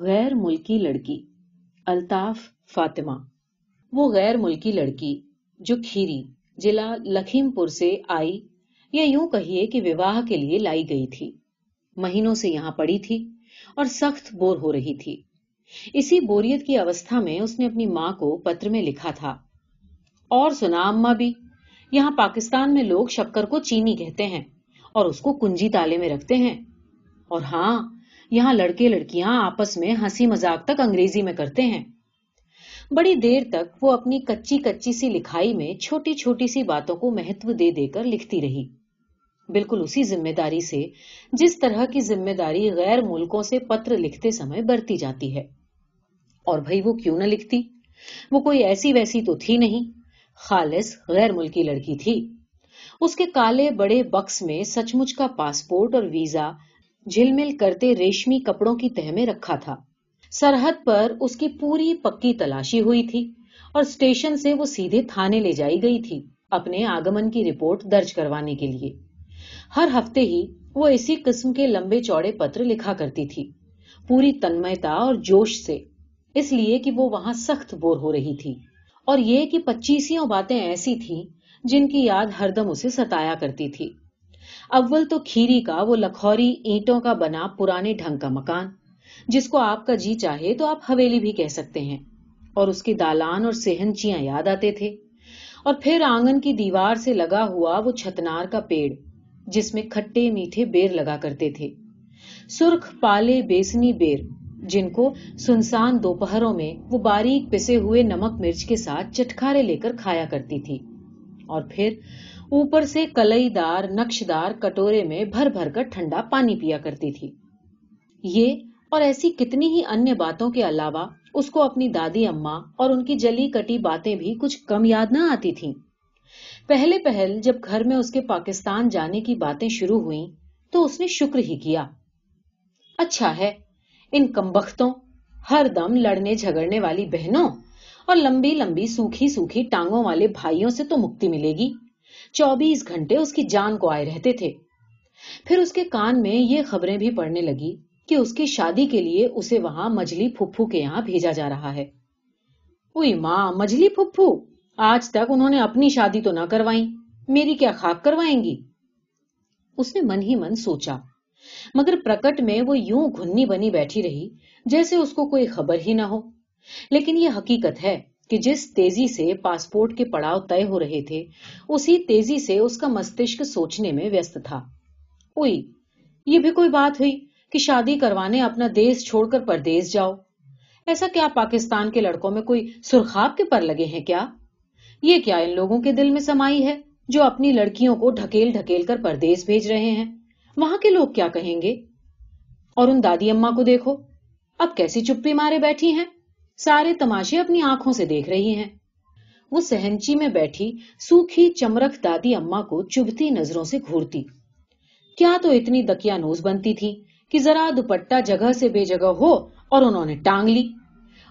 غیر ملکی لڑکی، الطاف فاطمہ۔ وہ غیر ملکی لڑکی جو کھیری ضلع لکھیم پور سے آئی، یا یوں کہیے کہ وواہ کے لیے لائی گئی تھی۔ مہینوں سے یہاں پڑی تھی اور سخت بور ہو رہی تھی۔ اسی بوریت کی اوستھا میں اس نے اپنی ماں کو پتر میں لکھا تھا۔ اور سنا اما بھی، یہاں پاکستان میں لوگ شکر کو چینی کہتے ہیں اور اس کو کنجی تالے میں رکھتے ہیں۔ اور ہاں یہاں لڑکے لڑکیاں آپس میں ہنسی مذاق تک انگریزی میں کرتے ہیں۔ بڑی دیر تک وہ اپنی کچی کچی سی لکھائی میں چھوٹی چھوٹی سی باتوں کو مہتو دے دے کر لکھتی رہی۔ بالکل اسی ذمہ داری سے جس طرح کی ذمہ داری غیر ملکوں سے پتر لکھتے سمے برتی جاتی ہے۔ اور بھائی وہ کیوں نہ لکھتی؟ وہ کوئی ایسی ویسی تو تھی نہیں۔ خالص غیر ملکی لڑکی تھی۔ اس کے کالے بڑے بکس میں سچ مچ کا پاسپورٹ اور ویزا جھل مل کرتے ریشمی کپڑوں کی تہ میں رکھا تھا۔ سرحد پر اس کی پوری پکی تلاشی ہوئی تھی اور اسٹیشن سے وہ سیدھے تھانے لے جائی گئی تھی اپنے آگمن کی رپورٹ درج کروانے کے لیے۔ ہر ہفتے ہی وہ اسی قسم کے لمبے چوڑے پتر لکھا کرتی تھی۔ پوری تنمتا اور جوش سے۔ اس لیے کہ وہ وہاں سخت بور ہو رہی تھی۔ اور یہ کہ پچیسوں باتیں ایسی تھیں جن کی یاد ہر دم اسے ستایا کرتی تھی۔ اول تو کھیری کا وہ لکھوری اینٹوں کا بنا پرانے ڈھنگ کا مکان۔ جس کو آپ کا جی چاہے تو آپ حویلی بھی کہہ سکتے ہیں۔ اور اس کی دالان اور سہنچیاں یاد آتے تھے۔ اور پھر آنگن کی دیوار سے لگا ہوا وہ چھتنار کا پیڑ، جس میں کھٹے میٹھے بیر لگا کرتے تھے۔ سرخ پالے بیسنی بیر، جن کو سنسان دوپہروں میں وہ باریک پسے ہوئے نمک مرچ کے ساتھ چٹکارے لے کر کھایا کرتی تھی۔ اور پھر اوپر سے کلئی دار، نقش دار کٹورے میں بھر بھر کر ٹھنڈا پانی پیا کرتی تھی۔ یہ اور ایسی کتنی ہی انیہ باتوں کے علاوہ اس کو اپنی دادی اما اور ان کی جلی کٹی باتیں بھی کچھ کم یاد نہ آتی تھیں۔ پہلے پہل جب گھر میں اس کے پاکستان جانے کی باتیں شروع ہوئیں تو اس نے شکر ہی کیا۔ اچھا ہے، ان کمبختوں ہر دم لڑنے جھگڑنے والی بہنوں اور لمبی لمبی سوکھی سوکھی ٹانگوں والے بھائیوں سے تو مکتی ملے گی۔ چوبیس گھنٹے اس کی جان کو آئے رہتے تھے۔ پھر اس کے کان میں یہ خبریں بھی پڑنے لگی کہ اس کی شادی کے لیے اسے وہاں مجلی پھپھو کے یہاں بھیجا جا رہا ہے۔ اوئی ماں مجلی پھپھو! آج تک انہوں نے اپنی شادی تو نہ کروائی، میری کیا خاک کروائیں گی؟ اس نے من ہی من سوچا، مگر پرکٹ میں وہ یوں گھنی بنی بیٹھی رہی جیسے اس کو کوئی خبر ہی نہ ہو۔ لیکن یہ حقیقت ہے کہ جس تیزی سے پاسپورٹ کے پڑاؤ طے ہو رہے تھے، اسی تیزی سے اس کا مستشک سوچنے میں ویست تھا۔ اوئی، یہ بھی کوئی بات ہوئی کہ شادی کروانے اپنا دیس چھوڑ کر پردیس جاؤ؟ ایسا کیا پاکستان کے لڑکوں میں کوئی سرخاب کے پر لگے ہیں کیا؟ یہ کیا ان لوگوں کے دل میں سمائی ہے جو اپنی لڑکیوں کو ڈھکیل ڈھکیل کر پردیس بھیج رہے ہیں؟ وہاں کے لوگ کیا کہیں گے؟ اور ان دادی اما کو دیکھو، اب کیسی چپی مارے بیٹھی ہیں؟ سارے تماشے اپنی آنکھوں سے دیکھ رہی ہیں۔ وہ سہنچی میں بیٹھی سوکھی چمرک دادی اما کو چبھتی نظروں سے گھورتی۔ کیا تو اتنی دکیا نوز بنتی تھی کہ ذرا دوپٹہ جگہ سے بے جگہ ہو اور انہوں نے ٹانگ لی۔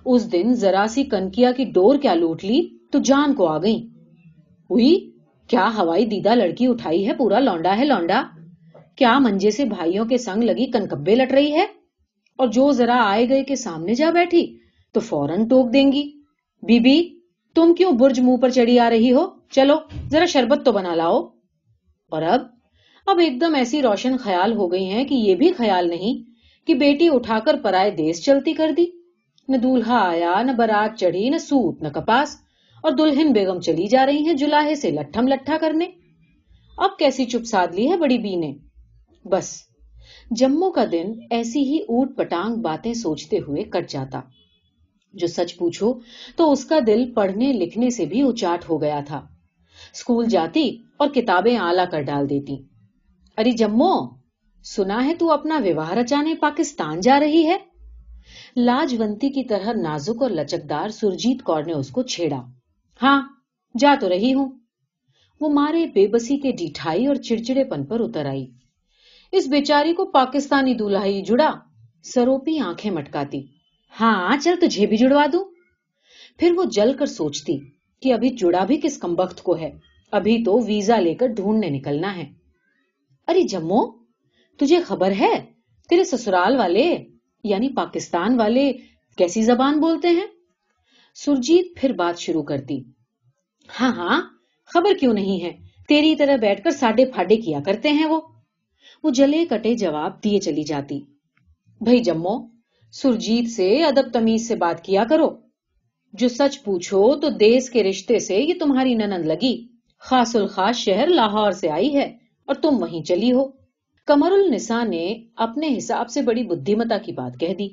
اس دن ذرا سی کنکیا کی ڈور کیا لوٹ لی تو جان کو آ گئی۔ ہوئی کیا ہوائی دیدہ لڑکی اٹھائی ہے؟ پورا لونڈا ہے لونڈا۔ کیا منجے سے بھائیوں کے سنگ لگی کنکبے لٹ رہی ہے؟ اور جو ذرا آئے گئے کے سامنے جا بیٹھی تو فوراً ٹوک دیں گی۔ بی بی تم کیوں برج منہ پر چڑھی آ رہی ہو؟ چلو، ذرا شربت تو بنا لاؤ۔ اور اب اب ایک دم ایسی روشن خیال ہو گئی ہیں کہ یہ بھی خیال نہیں کہ بیٹی اٹھا کر پرائے دیس چلتی کر دی۔ نہ دولہا آیا، نہ برات چڑھی، نہ سوت، نہ کپاس۔ اور دلہن بیگم چلی جا رہی ہیں جلاہے سے لٹھم لٹھا کرنے۔ اب کیسی چپ ساد لی ہے بڑی بی نے۔ بس، جموں کا دن ایسی ہی اوٹ پٹانگ باتیں سوچتے ہوئے کٹ جاتا۔ جو سچ پوچھو، تو اس کا دل پڑھنے لکھنے سے بھی اچاٹ ہو گیا تھا۔ اسکول جاتی اور کتابیں آلہ کر ڈال دیتی۔ ارے جمو، سنا ہے تو اپنا وواہ رچانے پاکستان جا رہی ہے؟ لاجونتی کی طرح نازک اور لچکدار سرجیت کور نے اس کو چھیڑا۔ ہاں جا تو رہی ہوں۔ وہ مارے بے بسی کے ڈیٹھائی اور چڑچڑے پن پر اتر آئی۔ اس بیچاری کو پاکستانی دولہا ہی جڑا، سروپی آنکھیں مٹکاتی۔ ہاں چل تجھے بھی جڑوا دوں۔ پھر وہ جل کر سوچتی کہ ابھی جڑا بھی کس کمبخت کو ہے۔ ابھی تو ویزا لے کر ڈھونڈنے نکلنا ہے۔ ارے جمو، تجھے خبر ہے؟ تیرے سسرال والے یعنی پاکستان والے، کیسی زبان بولتے ہیں؟ سرجیت پھر بات شروع کرتی۔ ہاں ہاں خبر کیوں نہیں ہے؟ تیری طرح بیٹھ کر ساڈے پھاڈے کیا کرتے ہیں وہ؟ وہ جلے کٹے جواب دیے چلی جاتی۔ بھائی جمو سرجیت سے ادب تمیز سے بات کیا کرو۔ جو سچ پوچھو تو دیس کے رشتے سے یہ تمہاری ننند لگی۔ خاص الخاص شہر لاہور سے آئی ہے اور تم وہیں چلی ہو۔ کمر النسا نے اپنے حساب سے بڑی بدھیمتا کی بات کہہ دی۔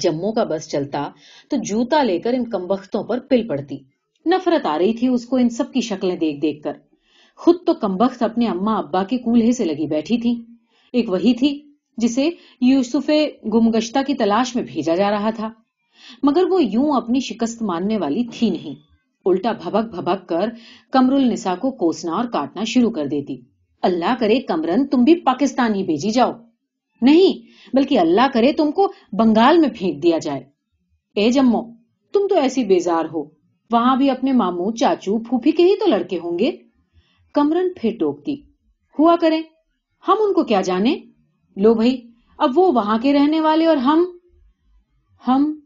جموں کا بس چلتا تو جوتا لے کر ان کمبختوں پر پل پڑتی۔ نفرت آ رہی تھی اس کو ان سب کی شکلیں دیکھ دیکھ کر۔ خود تو کمبخت اپنے اما ابا کے کولہے سے لگی بیٹھی تھی۔ ایک وہی تھی جسے یوسف گمگشتہ کی تلاش میں بھیجا جا رہا تھا۔ مگر وہ یوں اپنی شکست ماننے والی تھی نہیں۔ الٹا بھبک بھبک کر کمر النسا کو کوسنا اور کاٹنا شروع کر دیتی۔ اللہ کرے کمرن، تم بھی پاکستان ہی بھیجی جاؤ۔ نہیں، بلکہ اللہ کرے تم کو بنگال میں پھینک دیا جائے۔ اے جمو، تم تو ایسی بیزار ہو۔ وہاں بھی اپنے ماموں، چاچو، پھوپھی کے ہی تو لڑکے ہوں گے۔ کمرن پھر ٹوکتی۔ ہوا کریں، ہم ان کو کیا جانے لو بھائی، اب وہ وہاں کے رہنے والے اور ہم؟ ہم؟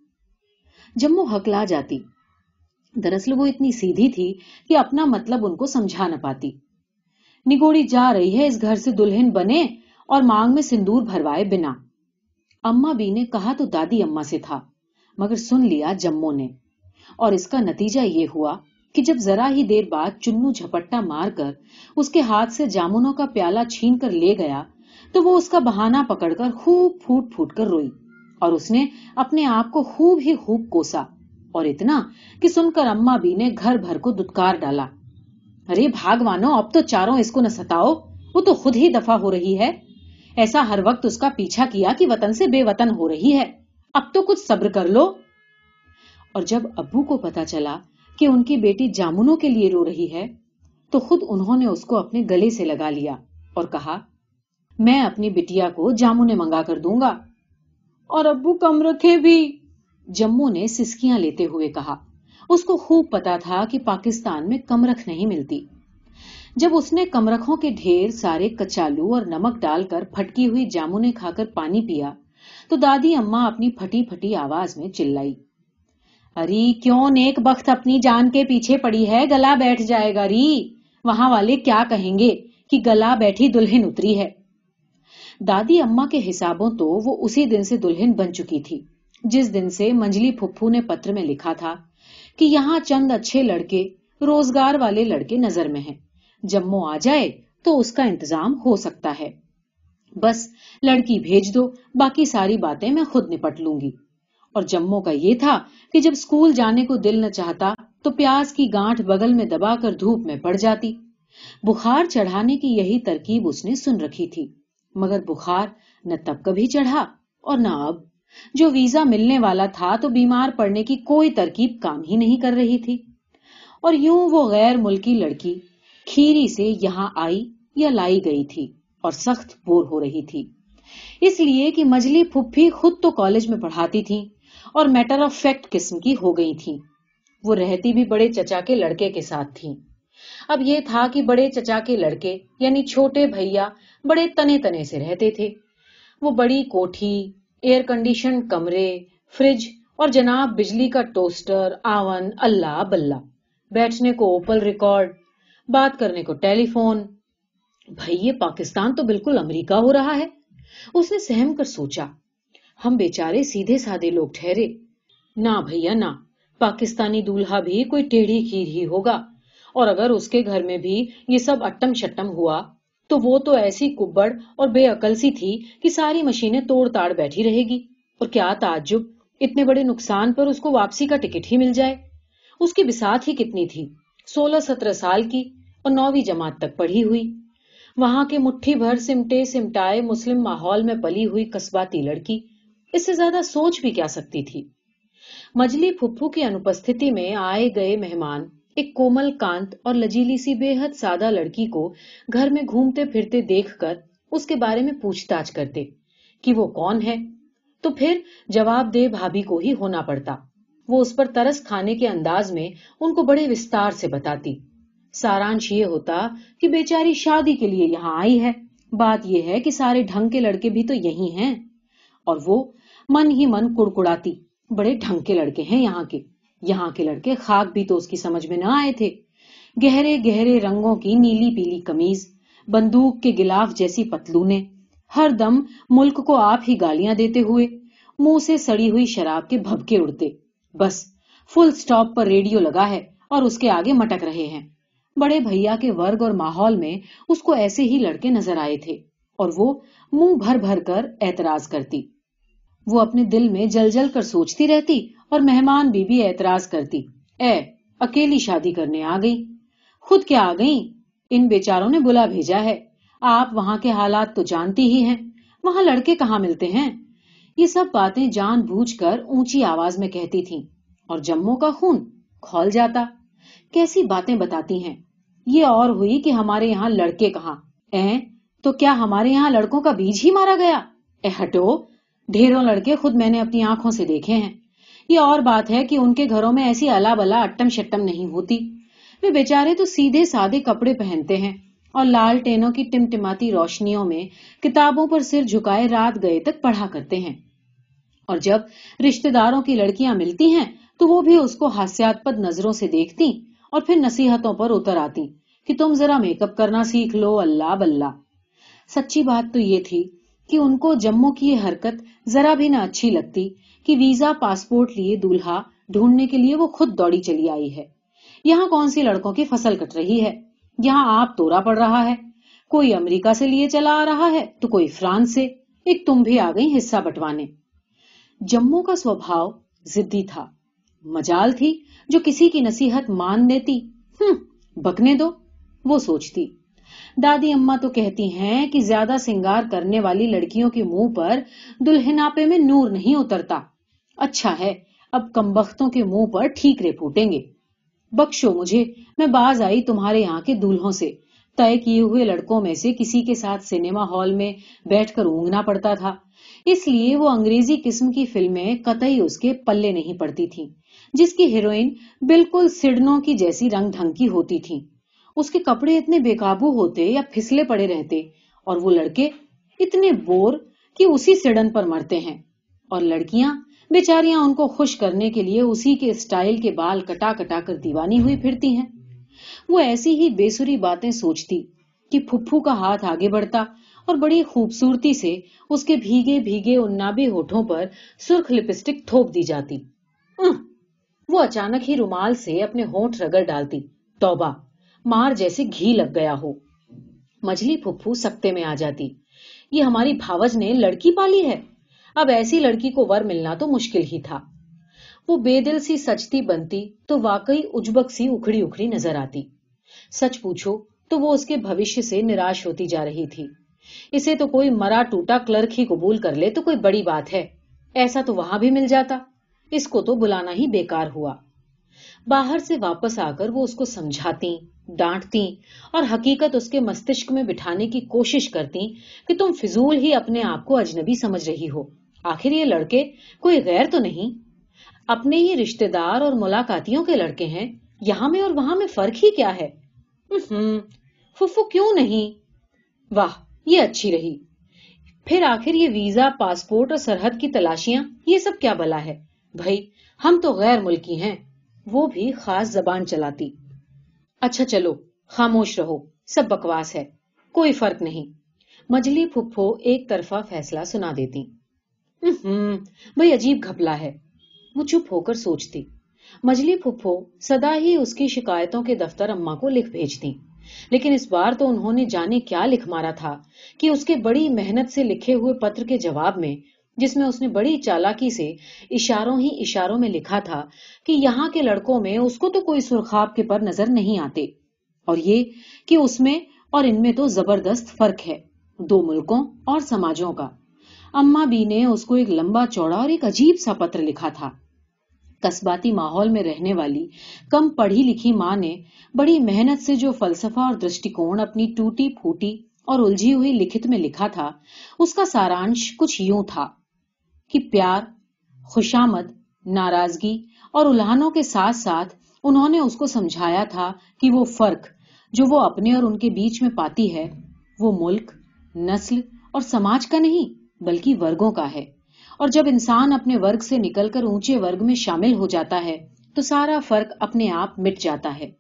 جمو ہکلا جاتی۔ دراصل وہ اتنی سیدھی تھی کہ اپنا مطلب ان کو سمجھا نہ پاتی۔ نگوڑی جا رہی ہے اس گھر سے دلہن بنے اور مانگ میں سندور بھروائے بنا۔ اما بی نے کہا تو دادی اما سے تھا، مگر سن لیا جموں نے۔ اور اس کا نتیجہ یہ ہوا کہ جب ذرا ہی دیر بعد چنو جھپٹا مار کر اس کے ہاتھ سے جامنوں کا پیالہ چھین کر لے گیا تو وہ اس کا بہانہ پکڑ کر خوب پھوٹ پھوٹ کر روئی اور اس نے اپنے آپ کو خوب ہی خوب کوسا اور اتنا کہ سن کر اما بی نے گھر بھر کو دتکار ڈالا۔ ارے بھاگوانو، اب تو چاروں اس کو نہ ستاؤ، وہ تو خود ہی دفاع ہو رہی ہے۔ ایسا ہر وقت اس کا پیچھا کیا کہ وطن سے بے وطن ہو رہی ہے۔ اب تو کچھ صبر کر لو۔ اور جب ابو کو پتا چلا کہ ان کی بیٹی جامنوں کے لیے رو رہی ہے، تو خود انہوں نے اس کو اپنے گلے سے لگا لیا اور کہا میں اپنی بٹیا کو جامنے منگا کر دوں گا۔ اور ابو کم رکھے بھی۔ جموں نے سسکیاں لیتے ہوئے کہا۔ اس کو خوب پتا تھا کہ پاکستان میں کمرکھ نہیں ملتی۔ جب اس نے کمرکھوں کے ڈھیر سارے کچالو اور نمک ڈال کر پھٹکی ہوئی جامنے کھا کر پانی پیا، تو دادی اما اپنی پھٹی پھٹی آواز میں چلائی۔ اری، کیوں نیک بخت اپنی جان کے پیچھے پڑی ہے؟ گلا بیٹھ جائے گا ری۔ وہاں والے کیا کہیں گے کہ گلا بیٹھی دلہن اتری ہے۔ دادی اما کے حسابوں تو وہ اسی دن سے دلہن بن چکی تھی، جس دن سے منجلی پھپھو نے پتر میں لکھا تھا کہ یہاں چند اچھے لڑکے، روزگار والے لڑکے نظر میں ہیں۔ جموں آ جائے تو اس کا انتظام ہو سکتا ہے۔ بس لڑکی بھیج دو، باقی ساری باتیں میں خود نپٹ لوں گی۔ اور جموں کا یہ تھا کہ جب اسکول جانے کو دل نہ چاہتا تو پیاز کی گانٹ بغل میں دبا کر دھوپ میں پڑ جاتی۔ بخار چڑھانے کی یہی ترکیب اس نے سن رکھی تھی۔ مگر بخار نہ تب کبھی چڑھا اور نہ اب۔ جو ویزا ملنے والا تھا تو بیمار پڑنے کی کوئی ترکیب کام ہی نہیں کر رہی تھی۔ اور یوں وہ غیر ملکی لڑکی کھیری سے یہاں آئی یا لائی گئی تھی اور سخت بور ہو رہی تھی۔ اس لیے کہ مجلی پھپھی خود تو کالج میں پڑھاتی تھی اور میٹر آف فیکٹ قسم کی ہو گئی تھی وہ رہتی بھی بڑے چچا کے لڑکے کے ساتھ تھی اب یہ تھا کہ بڑے چچا کے لڑکے یعنی چھوٹے بھیا، بڑے تنے تنے سے رہتے تھے۔ وہ بڑی کوٹھی ایئر کنڈیشن کمرے فریج اور جناب بجلی کا ٹوسٹر آون، اللہ بلہ۔ بیٹھنے کو اوپل ریکارڈ بات کرنے کو ٹیلی فون بھائی، یہ پاکستان تو بالکل امریکہ ہو رہا ہے۔ اس نے سہم کر سوچا، ہم بیچارے سیدھے سادے لوگ ٹھہرے۔ نہ بھیا، نہ، پاکستانی دولہا بھی کوئی ٹیڑھی کھیر ہی ہوگا۔ اور اگر اس کے گھر میں بھی یہ سب اٹم شٹم ہوا، تو وہ تو ایسی کبڑ اور بے عقل سی تھی کہ ساری مشینیں توڑ تاڑ بیٹھی رہے گی۔ اور کیا تعجب! اتنے بڑے نقصان پر اس کو واپسی کا ٹکٹ ہی مل جائے۔ اس کی بسات ہی کتنی تھی؟ سولہ سترہ سال کی اور نویں جماعت تک پڑھی ہوئی۔ وہاں کے مٹھی بھر سمٹے سمٹائے مسلم ماحول میں پلی ہوئی قصباتی لڑکی۔ اس سے زیادہ سوچ بھی کیا سکتی تھی؟ مجلی پھپھو کی انپستھتی میں آئے گئے مہمان۔ ایک کومل کانت اور لجیلی سی بے حد سادہ لڑکی کو گھر میں گھومتے پھرتے دیکھ کر اس کے بارے میں پوچھ تاچھ کرتے کہ وہ کون ہے؟ تو پھر جواب دے بھابھی کو ہی ہونا پڑتا۔ وہ اس پر ترس کھانے کے انداز میں ان کو بڑے وستار سے بتاتی۔ سارانش یہ ہوتا کہ بیچاری شادی کے لیے یہاں آئی ہے۔ بات یہ ہے کہ سارے ڈھنگ کے لڑکے بھی تو یہی ہیں۔ اور وہ من ہی من کڑکڑاتی۔ بڑے ڈھنگ کے لڑکے ہیں یہاں کے۔ یہاں کے لڑکے خاک بھی تو اس کی سمجھ میں نہ آئے تھے۔ گہرے گہرے رنگوں کی نیلی پیلی کمیز بندوق کے گلاف جیسی پتلونے، ہر دم ملک کو آپ ہی گالیاں دیتے ہوئے منہ سے سڑی ہوئی شراب کے بھبکے اڑتے۔ بس فل سٹاپ پر ریڈیو لگا ہے اور اس کے آگے مٹک رہے ہیں۔ بڑے بھیا کے ورگ اور ماحول میں اس کو ایسے ہی لڑکے نظر آئے تھے اور وہ منہ بھر بھر کر اعتراض کرتی۔ وہ اپنے دل میں جل جل کر سوچتی رہتی اور مہمان بی بی اعتراض کرتی، اے، اکیلی شادی کرنے آ گئی۔ خود کیا آ گئی ان بیچاروں نے بلا بھیجا ہے۔ آپ وہاں کے حالات تو جانتی ہی ہیں۔ وہاں لڑکے کہاں ملتے ہیں؟ یہ سب باتیں جان بوجھ کر اونچی آواز میں کہتی تھی اور جموں کا خون کھول جاتا۔ کیسی باتیں بتاتی ہیں؟ یہ اور ہوئی کہ ہمارے یہاں لڑکے کہاں؟ اے، تو کیا ہمارے یہاں لڑکوں کا بیج ہی مارا گیا؟ اے ہٹو، ڈھیروں لڑکے خود میں نے اپنی آنکھوں سے دیکھے ہیں۔ یہ اور بات ہے کہ ان کے گھروں میں ایسی الا بلا اٹم شٹم نہیں ہوتی۔ وہ بیچارے تو سیدھے سادے کپڑے پہنتے ہیں اور لال ٹینوں کی ٹمٹماتی روشنیوں میں کتابوں پر سر جھکائے رات گئے تک پڑھا کرتے ہیں۔ اور جب رشتے داروں کی لڑکیاں ملتی ہیں تو وہ بھی اس کو ہاسیات پد نظروں سے دیکھتی اور پھر نصیحتوں پر اتر آتی کہ تم ذرا میک اپ کرنا سیکھ لو، اللہ بلہ۔ سچی بات تو یہ تھی کہ ان کو جموں کی یہ حرکت ذرا بھی نہ اچھی لگتی کہ ویزا، پاسپورٹ لیے دولہا ڈھونڈنے کے لیے وہ خود دوڑی چلی آئی ہے۔ یہاں کون سی لڑکوں کی فصل کٹ رہی ہے؟ یہاں آپ تورا پڑ رہا ہے۔ کوئی امریکہ سے لیے چلا آ رہا ہے تو کوئی فرانس سے۔ ایک تم بھی آ گئی حصہ بٹوانے۔ جموں کا سوبھاؤ زدی تھا۔ مجال تھی جو کسی کی نصیحت مان دیتی۔ ہوں بکنے دو، وہ سوچتی۔ دادی اما تو کہتی ہیں کہ زیادہ سنگار کرنے والی لڑکیوں کے منہ پر دلہناپے میں نور نہیں اترتا۔ اچھا ہے، اب کمبختوں کے منہ پر ٹھیک رے پھوٹیں گے۔ بخشو مجھے، میں باز آئی تمہارے یہاں کے دولہوں سے۔ طے کیے ہوئے لڑکوں میں سے کسی کے ساتھ سنیما ہال میں بیٹھ کر اونگنا پڑتا تھا۔ اس لیے وہ انگریزی قسم کی فلمیں قطعی اس کے پلے نہیں پڑتی تھی جس کی ہیروئن بالکل سڈنوں کی جیسی رنگ ڈھنگ کی ہوتی تھی اس کے کپڑے اتنے بے قابو ہوتے یا پھسلے پڑے رہتے اور وہ لڑکے اتنے بور کہ اسی سڑن پر مرتے ہیں اور لڑکیاں بیچاریاں ان کو خوش کرنے کے لیے اسی کے اسٹائل کے بال کٹا کٹا کر دیوانی ہوئی پھرتی ہیں۔ وہ ایسی ہی بےسری باتیں سوچتی کہ پھپھو کا ہاتھ آگے بڑھتا اور بڑی خوبصورتی سے اس کے بھیگے بھیگے انابی ہوٹھوں پر سرخ لپسٹک تھوپ دی جاتی۔ وہ اچانک ہی رومال سے اپنے ہونٹ رگڑ ڈالتی۔ توبہ۔ مار جیسے گھی لگ گیا ہو۔ مجھلی پھپھو سکتے میں آ جاتی۔ یہ ہماری بھاوج نے لڑکی پالی ہے۔ اب ایسی لڑکی کو ور ملنا تو مشکل ہی تھا۔ وہ بے دل سی سچتی بنتی تو واقعی اجبک سی اکھڑی اکھڑی نظر آتی۔ سچ پوچھو تو وہ اس کے بھوشیہ سے نراش ہوتی جا رہی تھی۔ اسے تو کوئی مرا ٹوٹا کلرک ہی قبول کر لے تو کوئی بڑی بات ہے۔ ایسا تو وہاں بھی مل جاتا۔ اس کو تو بلانا ہی بیکار ہوا۔ باہر سے واپس آ کر وہ اس کو سمجھاتی۔ ڈانٹتی اور حقیقت اس کے مستشک میں بٹھانے کی کوشش کرتی کہ تم فضول ہی اپنے آپ کو اجنبی سمجھ رہی ہو۔ آخر یہ لڑکے کوئی غیر تو نہیں؟ اپنے ہی رشتے دار اور ملاقاتیوں کے لڑکے ہیں۔ یہاں میں اور وہاں میں فرق ہی کیا ہے؟ ففو کیوں نہیں؟ واہ، یہ اچھی رہی۔ پھر آخر یہ ویزا، پاسپورٹ اور سرحد کی تلاشیاں، یہ سب کیا بلا ہے؟ بھائی ہم تو غیر ملکی ہیں۔ وہ بھی خاص زبان چلاتی۔ اچھا چلو، خاموش رہو، سب بکواس ہے، کوئی فرق نہیں۔ مجلی پھپھو ایک طرفہ فیصلہ سنا دیتی۔ بھائی عجیب گھپلا ہے۔ وہ چپ ہو کر سوچتی۔ مجلی پھپھو سدا ہی اس کی شکایتوں کے دفتر اما کو لکھ بھیجتی۔ لیکن اس بار تو انہوں نے جانے کیا لکھ مارا تھا کہ اس کے بڑی محنت سے لکھے ہوئے پتر کے جواب میں جس میں اس نے بڑی چالاکی سے اشاروں ہی اشاروں میں لکھا تھا کہ یہاں کے لڑکوں میں اس کو تو کوئی سرخاب کے پر نظر نہیں آتے۔ اور یہ کہ اس میں اور ان میں تو زبردست فرق ہے، دو ملکوں اور سماجوں کا۔ اما بی نے اس کو ایک لمبا چوڑا اور ایک عجیب سا پتر لکھا تھا۔ قصباتی ماحول میں رہنے والی، کم پڑھی لکھی ماں نے بڑی محنت سے جو فلسفہ اور درشٹیکون اپنی ٹوٹی پھوٹی اور الجھی ہوئی لکھت میں لکھا تھا، اس کا سارانش کچھ یوں تھا۔ کہ پیار، خوشامد، ناراضگی اور الہانوں کے ساتھ ساتھ انہوں نے اس کو سمجھایا تھا کہ وہ فرق جو وہ اپنے اور ان کے بیچ میں پاتی ہے، وہ ملک، نسل اور سماج کا نہیں، بلکہ ورگوں کا ہے۔ اور جب انسان اپنے ورگ سے نکل کر اونچے ورگ میں شامل ہو جاتا ہے، تو سارا فرق اپنے آپ مٹ جاتا ہے۔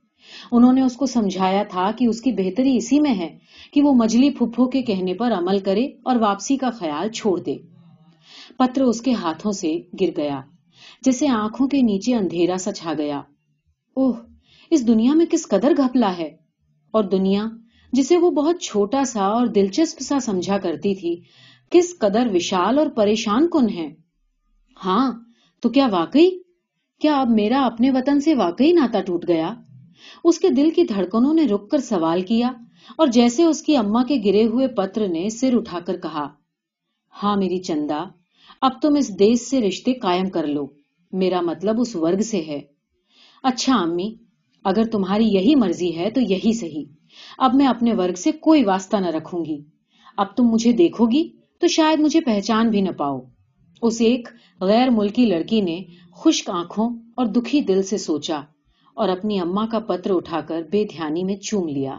انہوں نے اس کو سمجھایا تھا کہ اس کی بہتری اسی میں ہے کہ وہ مجلی پھپھو کے کہنے پر عمل کرے اور واپسی کا خیال چھوڑ دے۔ پتر اس کے ہاتھوں سے گر گیا، جیسے آنکھوں کے نیچے اندھیرا سا چھا گیا۔ اوہ، اس دنیا میں کس قدر گھپلا ہے۔ اور دنیا، جسے وہ بہت چھوٹا سا اور دلچسپ سا سمجھا کرتی تھی، کس قدر وشال اور پریشان کن ہے۔ ہاں تو کیا واقعی؟ کیا اب میرا اپنے وطن سے واقعی ناتا ٹوٹ گیا؟ اس کے دل کی دھڑکنوں نے رک کر سوال کیا، اور جیسے اس کی اما کے گرے ہوئے پتر نے سر اٹھا کر کہا ہاں میری چندا اب تم اس دیش سے رشتے قائم کر لو۔ میرا مطلب اس ورگ سے ہے۔ اچھا امی، اگر تمہاری یہی مرضی ہے تو یہی صحیح۔ اب میں اپنے ورگ سے کوئی واسطہ نہ رکھوں گی۔ اب تم مجھے دیکھو گی تو شاید مجھے پہچان بھی نہ پاؤ۔ اس ایک غیر ملکی لڑکی نے خشک آنکھوں اور دکھی دل سے سوچا اور اپنی اما کا پتر اٹھا کر بے دھیانی میں چوم لیا۔